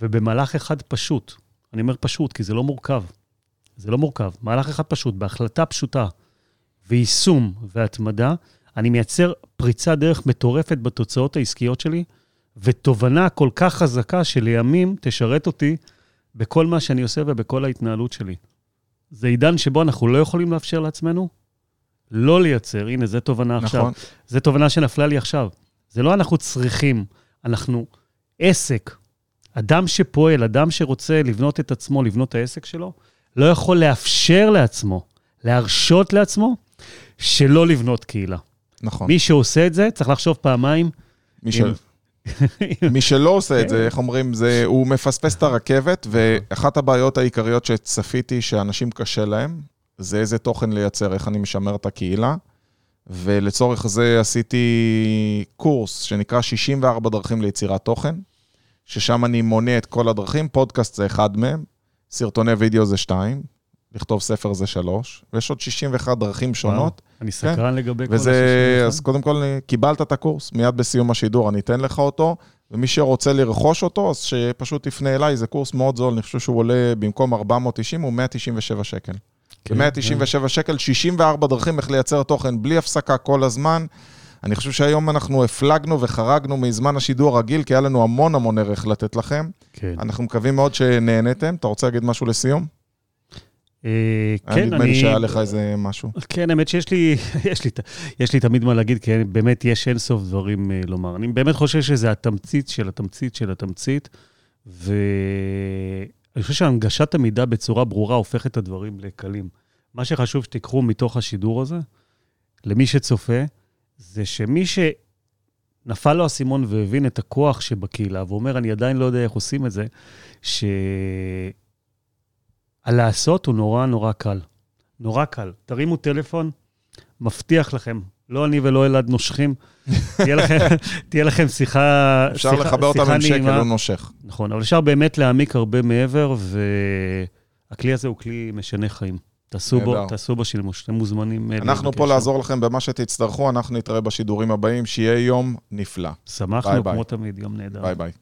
ובמהלך אחד פשוט, אני אומר פשוט, כי זה לא מורכב. זה לא מורכב. מהלך אחד פשוט, בהחלטה פשוטה, ויישום והתמדה, אני מייצר פריצה דרך מטורפת בתוצאות העסקיות שלי, ותובנה כל כך חזקה שלימים תשרת אותי בכל מה שאני עושה ובכל ההתנהלות שלי. זה עידן שבו אנחנו לא יכולים לאפשר לעצמנו לא לייצר. הנה, זו תובנה נכון. עכשיו. זו תובנה שנפלה לי עכשיו. זה לא אנחנו צריכים, אנחנו עסק. אדם שפועל, אדם שרוצה לבנות את עצמו, לבנות את העסק שלו, לא יכול לאפשר לעצמו, להרשות לעצמו, שלא לבנות קהילה. נכון. מי שעושה את זה, צריך לחשוב פעמיים. מי, ש... מי שלא עושה את זה. איך אומרים, זה, הוא מפספס את הרכבת, ואחת הבעיות העיקריות שצפיתי שאנשים קשה להם, זה איזה תוכן לייצר, איך אני משמר את הקהילה. ולצורך זה עשיתי קורס שנקרא 64 דרכים ליצירת תוכן, ששם אני מונה את כל הדרכים, פודקאסט זה אחד מהם, סרטוני וידאו זה שתיים, לכתוב ספר זה שלוש, ויש עוד 61 דרכים שונות. וואו, אני סקרן כן. לגבי כל ה-61. אז קודם כל, קיבלת את הקורס, מיד בסיום השידור אני אתן לך אותו, ומי שרוצה לרכוש אותו, אז שפשוט תפנה אליי, זה קורס מאוד זול, אני חושב שהוא עולה במקום 490, הוא 197 שקל. כן, 197 שקל, 64 דרכים איך לייצר תוכן בלי הפסקה כל הזמן. אני חושב שהיום אנחנו הפלגנו וחרגנו מזמן השידור הרגיל, כי היה לנו המון המון ערך לתת לכם. כן. אנחנו מקווים מאוד שנהנתם. אתה רוצה להגיד משהו לסיום? אה, כן, אני... נדמה לי שהיה לך איזה משהו. כן, האמת שיש לי, יש לי, יש לי תמיד מה להגיד, כי באמת יש אינסוף דברים אה, לומר. אני באמת חושב שזה התמצית של התמצית של התמצית, ואני חושב שהנגשת המידע בצורה ברורה הופכת את הדברים לקלים. מה שחשוב שתיקחו מתוך השידור הזה, למי שצופה, זה שמי שנפל לו האסימון והבין את הכוח שבקהילה, ואומר, אני עדיין לא יודע איך עושים את זה, ש... הלעשות הוא נורא נורא קל. נורא קל. תרימו טלפון, מבטיח לכם, לא אני ולא אלעד נושכים, תהיה לכם, תהיה לכם שיחה אפשר לכבה אותם עם שקל, לא נושך. נכון, אבל אפשר באמת להעמיק הרבה מעבר, והכלי הזה הוא כלי משנה חיים. תעשו בו, תעשו בו שימוש, אתם מוזמנים. אה, אנחנו פה לעזור לכם במה שתצטרכו, אנחנו נתראה בשידורים הבאים, שיהיה יום נפלא. שמחנו, כמו תמיד, יום נהדר. ביי ביי.